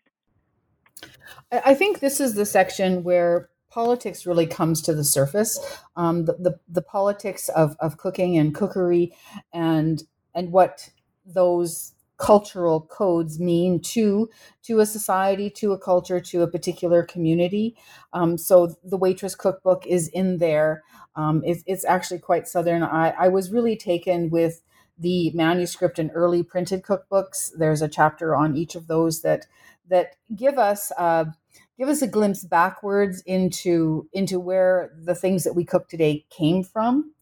I think this is the section where politics really comes to the surface. Um, the, the, the politics of, of cooking and cookery and and what those cultural codes mean to to a society to a culture to a particular community. Um, so the waitress cookbook is in there. Um, it's, it's actually quite southern. I, I was really taken with the manuscript and early printed cookbooks. There's a chapter on each of those that that give us uh, give us a glimpse backwards into into where the things that we cook today came from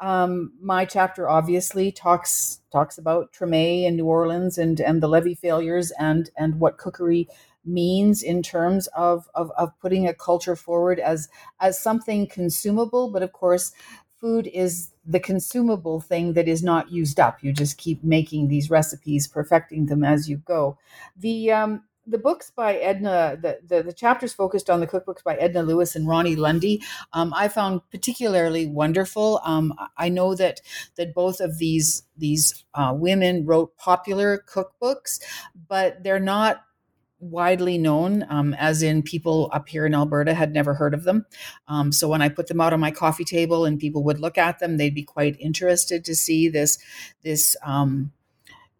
um, my chapter obviously talks talks about Treme and New Orleans and and the levee failures and and what cookery means in terms of, of of putting a culture forward as as something consumable, but of course food is the consumable thing that is not used up. You just keep making these recipes, perfecting them as you go. The um, the books by Edna, the, the, the, chapters focused on the cookbooks by Edna Lewis and Ronni Lundy, um, I found particularly wonderful. Um, I know that that both of these these uh, women wrote popular cookbooks, but they're not widely known, um, as in people up here in Alberta had never heard of them. Um, so when I put them out on my coffee table and people would look at them, they'd be quite interested to see this this um,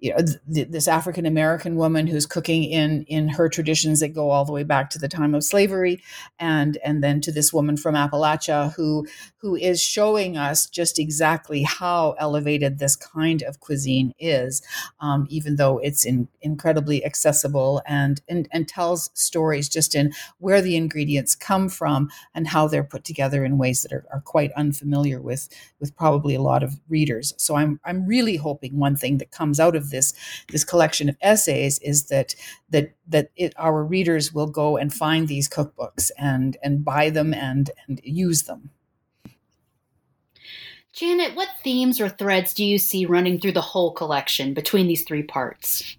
you know th- this African American woman who's cooking in in her traditions that go all the way back to the time of slavery, and and then to this woman from Appalachia who who is showing us just exactly how elevated this kind of cuisine is, um, even though it's in, incredibly accessible and, and and tells stories just in where the ingredients come from and how they're put together in ways that are, are quite unfamiliar with with probably a lot of readers. So I'm I'm really hoping one thing that comes out of this this collection of essays is that that that it, our readers will go and find these cookbooks and and buy them and and use them. Janet, what themes or threads do you see running through the whole collection between these three parts?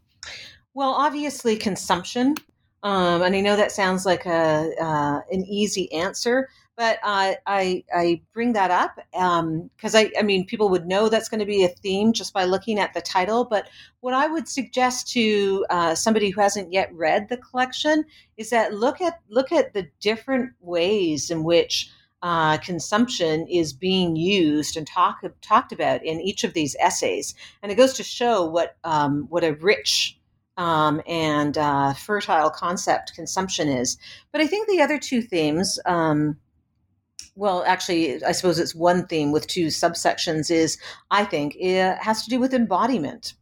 Well, obviously consumption, um, and I know that sounds like a uh, an easy answer, but uh, I I bring that up because um, I I mean people would know that's going to be a theme just by looking at the title. But what I would suggest to uh, somebody who hasn't yet read the collection is that look at look at the different ways in which uh, consumption is being used and talk, talked about in each of these essays, and it goes to show what um, what a rich um, and uh, fertile concept consumption is. But I think the other two themes um, well, actually, I suppose it's one theme with two subsections. Is I think it has to do with embodiment,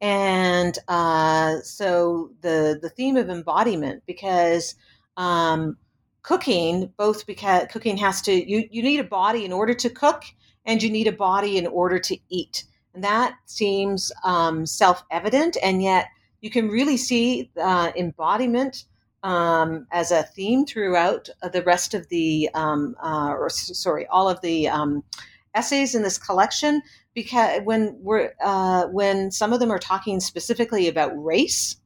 and uh, so the the theme of embodiment because um, cooking, both because cooking has to you you need a body in order to cook, and you need a body in order to eat, and that seems um, self evident, and yet you can really see uh, embodiment um, as a theme throughout the rest of the, um, uh, or sorry, all of the um, essays in this collection. Because when we're uh, when some of them are talking specifically about race,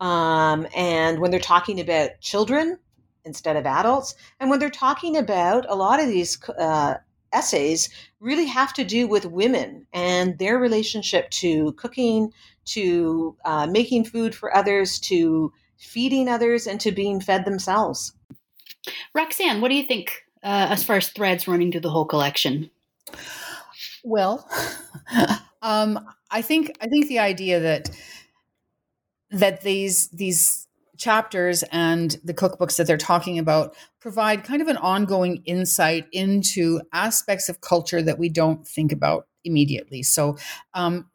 um, and when they're talking about children instead of adults, and when they're talking about a lot of these uh, essays really have to do with women and their relationship to cooking, to uh, making food for others, to feeding others, and to being fed themselves. Roxanne, what do you think uh, as far as threads running through the whole collection? Well, um, I think I think the idea that that these these chapters and the cookbooks that they're talking about provide kind of an ongoing insight into aspects of culture that we don't think about immediately. So, um,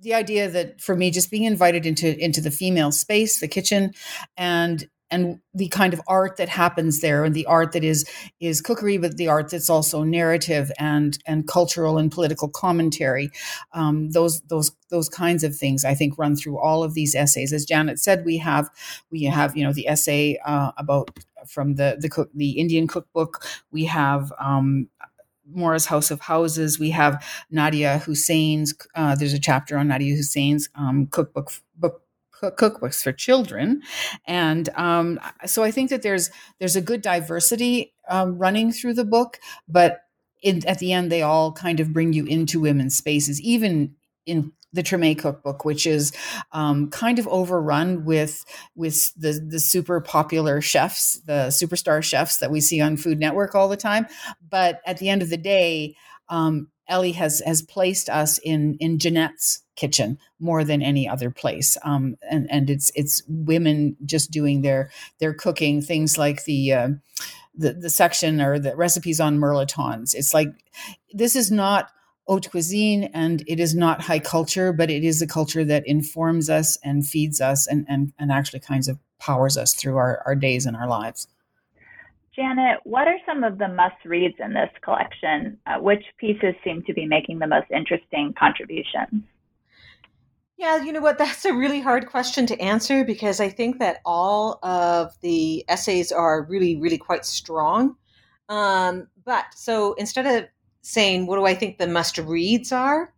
the idea that for me, just being invited into into the female space, the kitchen, and and the kind of art that happens there and the art that is is cookery but the art that's also narrative and and cultural and political commentary um, those those those kinds of things i think run through all of these essays. As janet said we have we have you know the essay uh, about from the the cook the indian cookbook. We have um, Mora's House of Houses. We have Nadiya Hussain's. Uh, there's a chapter on Nadiya Hussain's um, cookbook book cookbooks for children, and um, so I think that there's there's a good diversity um, running through the book, but in, at the end they all kind of bring you into women's spaces, even in the Treme cookbook, which is um, kind of overrun with with the the super popular chefs, the superstar chefs that we see on Food Network all the time. But at the end of the day, um, Elie has has placed us in in Janette's kitchen more than any other place, um, and and it's it's women just doing their their cooking things like the. Uh, the, the section or the recipes on mirlitons. It's like this is not haute cuisine and it is not high culture, but it is a culture that informs us and feeds us and, and, and actually kinds of powers us through our, our days and our lives. Janet, what are some of the must reads in this collection? Uh, which pieces seem to be making the most interesting contributions? Yeah, you know what? That's a really hard question to answer because I think that all of the essays are really, really quite strong. Um, but so instead of saying, what do I think the must reads are?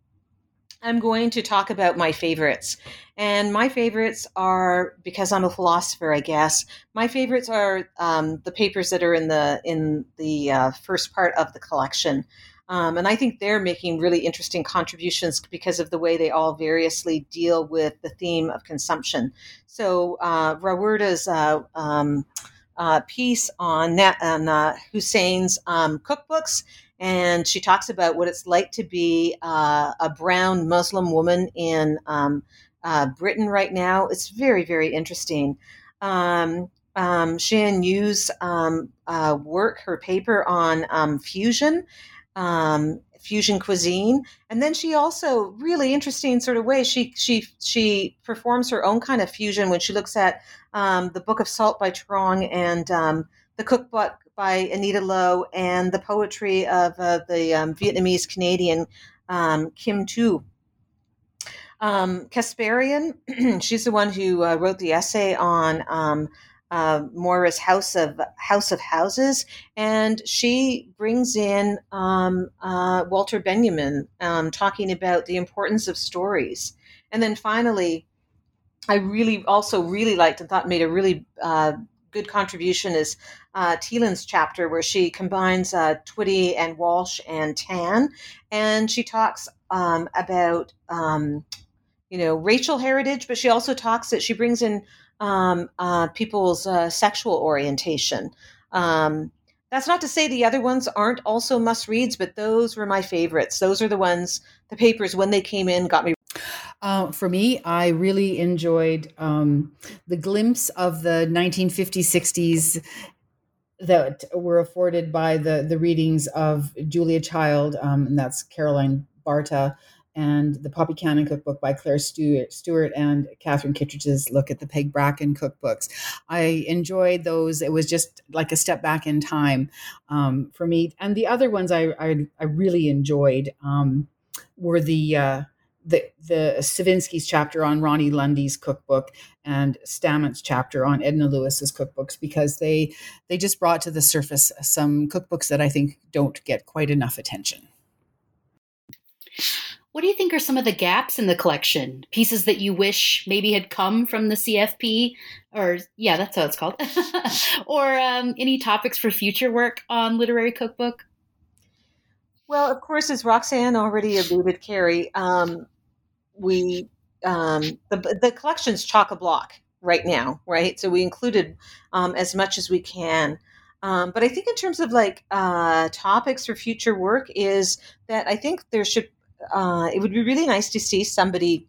I'm going to talk about my favorites. And my favorites are because I'm a philosopher, I guess. My favorites are um, the papers that are in the in the uh, first part of the collection, um, and I think they're making really interesting contributions because of the way they all variously deal with the theme of consumption. So uh, uh, um, uh, piece on, on uh, Hussain's um, cookbooks and she talks about what it's like to be uh, a brown Muslim woman in um, uh, Britain right now. It's very, very interesting. Um, um, Xian Yu's um, uh, work, her paper on um, fusion, um, fusion cuisine, and then she also really interesting sort of way she she she performs her own kind of fusion when she looks at um, the Book of Salt by Truong and the cookbook by Anita Lo and the poetry of uh, the um, Vietnamese Canadian um, Kim Thúy. Um, Kasparian, she's the one who uh, wrote the essay on um, uh, Mora's House of House of Houses, and she brings in um, uh, Walter Benjamin um, talking about the importance of stories. And then finally, I really also really liked and thought made a really uh, good contribution is uh, Teelin's chapter where she combines uh, Twitty and Walsh and Tan, and she talks um, about um, you know racial heritage, but she also talks that she brings in um, uh, people's uh, sexual orientation. Um, that's not to say the other ones aren't also must reads, but those were my favorites. Those are the ones, the papers when they came in got me uh, for me, I really enjoyed um, the glimpse of the 1950s, 60s that were afforded by the the readings of Julia Child, um, and that's Caroline Barta, and the Poppy Cannon cookbook by Claire Stewart, Stewart and Catherine Kittredge's look at the Peg Bracken cookbooks. I enjoyed those. It was just like a step back in time um, for me. And the other ones I I, I really enjoyed um, were the uh, the the Savinsky's chapter on Ronni Lundy's cookbook and Stamets chapter on Edna Lewis's cookbooks because they they just brought to the surface some cookbooks that I think don't get quite enough attention. What do you think are some of the gaps in the collection? Pieces that you wish maybe had come from the CFP, or yeah, that's how it's called, or um, any topics for future work on literary cookbook? Well, of course, as Roxanne already alluded, Carrie, um, we um, the the collection's chock a block right now, right? So we included um, as much as we can. Um, but I think in terms of like uh, topics for future work, is that I think there should uh, it would be really nice to see somebody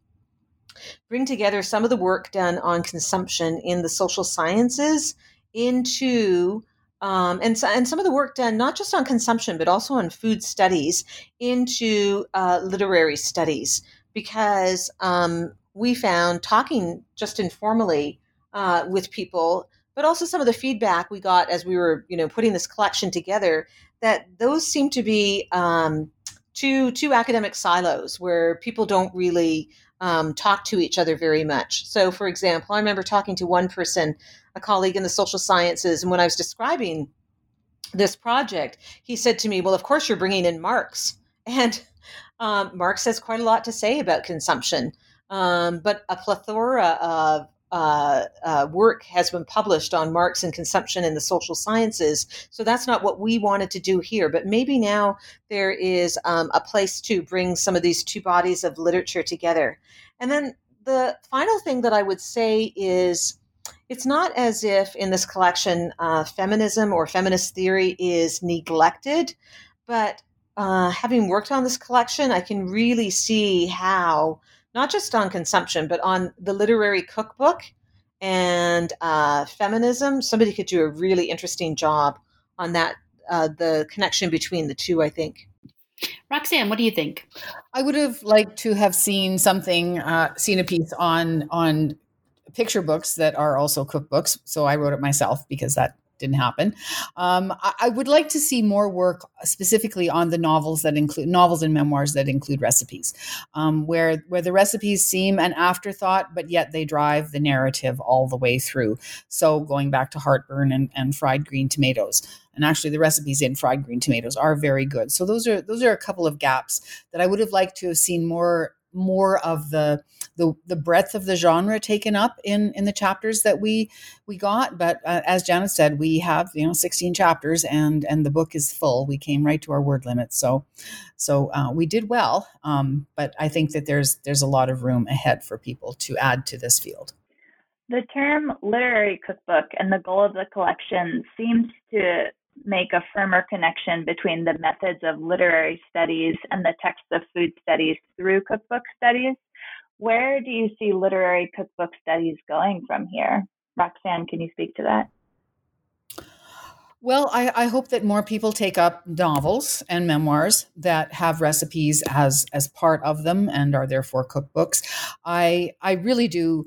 bring together some of the work done on consumption in the social sciences into um, and, and some of the work done not just on consumption but also on food studies into uh, literary studies because um, we found talking just informally uh, with people but also some of the feedback we got as we were you know putting this collection together that those seem to be um, two two academic silos where people don't really um, talk to each other very much. So, for example, I remember talking to one person, a colleague in the social sciences, and when I was describing this project, he said to me, "Well, of course you're bringing in Marx, and um, Marx has quite a lot to say about consumption." Um, but a plethora of uh, uh, work has been published on Marx and consumption in the social sciences. So that's not what we wanted to do here. But maybe now there is um, a place to bring some of these two bodies of literature together. And then the final thing that I would say is it's not as if in this collection uh, feminism or feminist theory is neglected, but uh, having worked on this collection, I can really see how not just on consumption, but on the literary cookbook and uh, feminism. Somebody could do a really interesting job on that, uh, the connection between the two, I think. Roxanne, what do you think? I would have liked to have seen something, uh, seen a piece on on picture books that are also cookbooks. So I wrote it myself because that didn't happen. Um, I, I, would like to see more work specifically on the novels that include novels and memoirs that include recipes, um, where where the recipes seem an afterthought, but yet they drive the narrative all the way through. So going back to heartburn and, and fried green tomatoes. And actually, the recipes in fried green tomatoes are very good. So those are those are a couple of gaps that I would have liked to have seen more more of the the the breadth of the genre taken up in in the chapters that we we got. But uh, as Janet said we have you know 16 chapters and and the book is full. We came right to our word limit. So so uh, we did well. Um, but I think that there's there's a lot of room ahead for people to add to this field. The term literary cookbook and the goal of the collection seems to make a firmer connection between the methods of literary studies and the text of food studies through cookbook studies. Where do you see literary cookbook studies going from here? Roxanne, can you speak to that? Well, I, I, hope that more people take up novels and memoirs that have recipes as as part of them and are therefore cookbooks. I I really do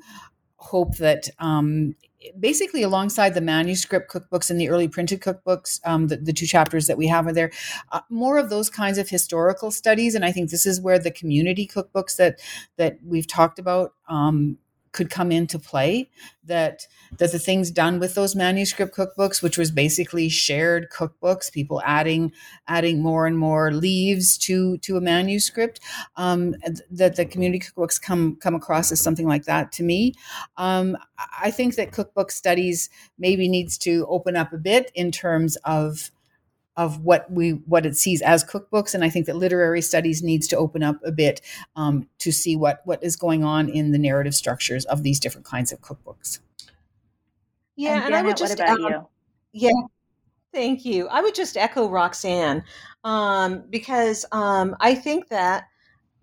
hope that um, basically alongside the manuscript cookbooks and the early printed cookbooks um, the, the, two chapters that we have are there uh, more of those kinds of historical studies. And i think this is where the community cookbooks that that we've talked about um, could come into play that that the things done with those manuscript cookbooks which was basically shared cookbooks people adding adding more and more leaves to to a manuscript um, that the community cookbooks come come across as something like that to me. Um, i think that cookbook studies maybe needs to open up a bit in terms of of what we what it sees as cookbooks and i think that literary studies needs to open up a bit um, to see what what is going on in the narrative structures of these different kinds of cookbooks. Yeah and, Janet, i would just um, yeah. Thank you. I would just echo roxanne um, because um, i think that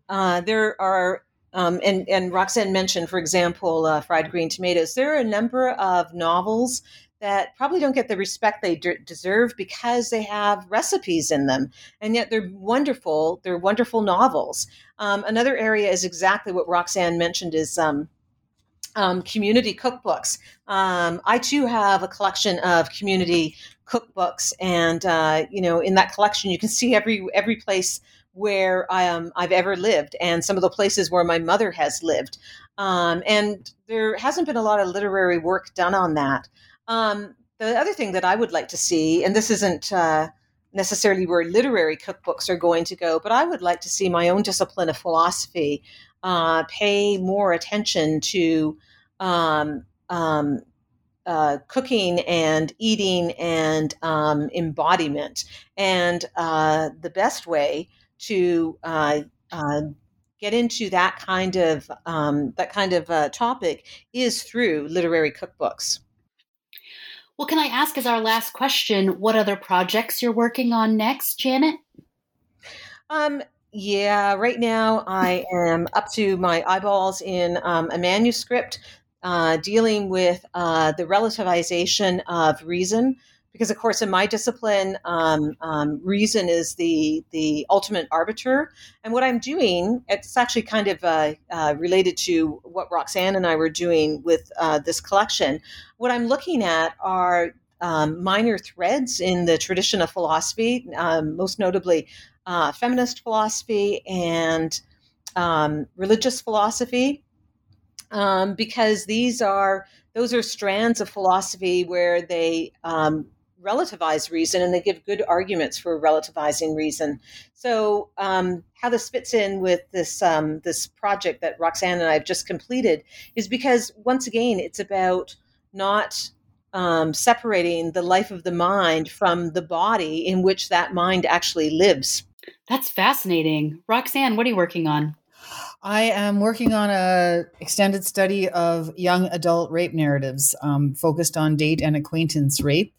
uh, there are um, and, and Roxanne mentioned, for example, uh, fried green tomatoes. There are a number of novels that probably don't get the respect they de- deserve because they have recipes in them and yet they're wonderful they're wonderful novels um, another area is exactly what roxanne mentioned is um, um, community cookbooks um, i too have a collection of community cookbooks and uh, you know in that collection you can see every every place where I, um, I've ever lived and some of the places where my mother has lived. Um, and there hasn't been a lot of literary work done on that. Um, the other thing that I would like to see, and this isn't uh, necessarily where literary cookbooks are going to go, but I would like to see my own discipline of philosophy uh, pay more attention to um, um, uh, cooking and eating and um, embodiment. And uh, the best way to uh, uh, get into that kind of um, that kind of uh, topic is through literary cookbooks. Well, can I ask as our last question, what other projects you're working on next, Janet? Um, yeah, right now I am up to my eyeballs in um, a manuscript uh, dealing with uh, the relativization of reason. Because, of course, in my discipline, um, um, reason is the the ultimate arbiter. And what I'm doing, it's actually kind of uh, uh related to what Roxanne and I were doing with uh, this collection. What I'm looking at are um, minor threads in the tradition of philosophy, um, most notably uh, feminist philosophy and um, religious philosophy um, because these are those are strands of philosophy where they um, relativize reason and they give good arguments for relativizing reason. So um, how this fits in with this um, this project that Roxanne and I have just completed is because once again it's about not um, separating the life of the mind from the body in which that mind actually lives. That's fascinating. Roxanne, what are you working on? I am working on a extended study of young adult rape narratives um, focused on date and acquaintance rape.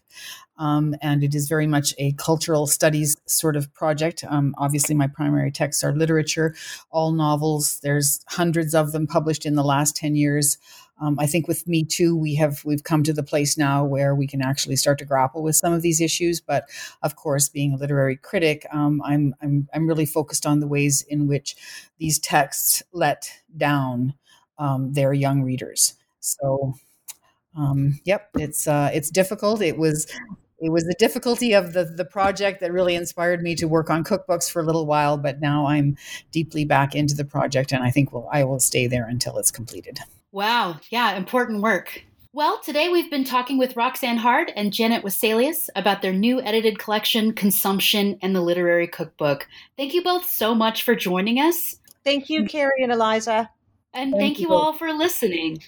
Um, and it is very much a cultural studies sort of project. Um, obviously, my primary texts are literature, all novels. There's hundreds of them published in the last 10 years. Um, I think with Me Too, we have we've come to the place now where we can actually start to grapple with some of these issues. But of course, being a literary critic, um, I'm I'm I'm really focused on the ways in which these texts let down um, their young readers. So, um, yep, it's uh, it's difficult. It was it was the difficulty of the the project that really inspired me to work on cookbooks for a little while. But now I'm deeply back into the project, and I think will I will stay there until it's completed. Wow. Yeah, important work. Well, today we've been talking with Roxanne Harde and Janet Wesselius about their new edited collection, Consumption and the Literary Cookbook. Thank you both so much for joining us. Thank you, Carrie and Eliza. And thank, thank you, you all for listening.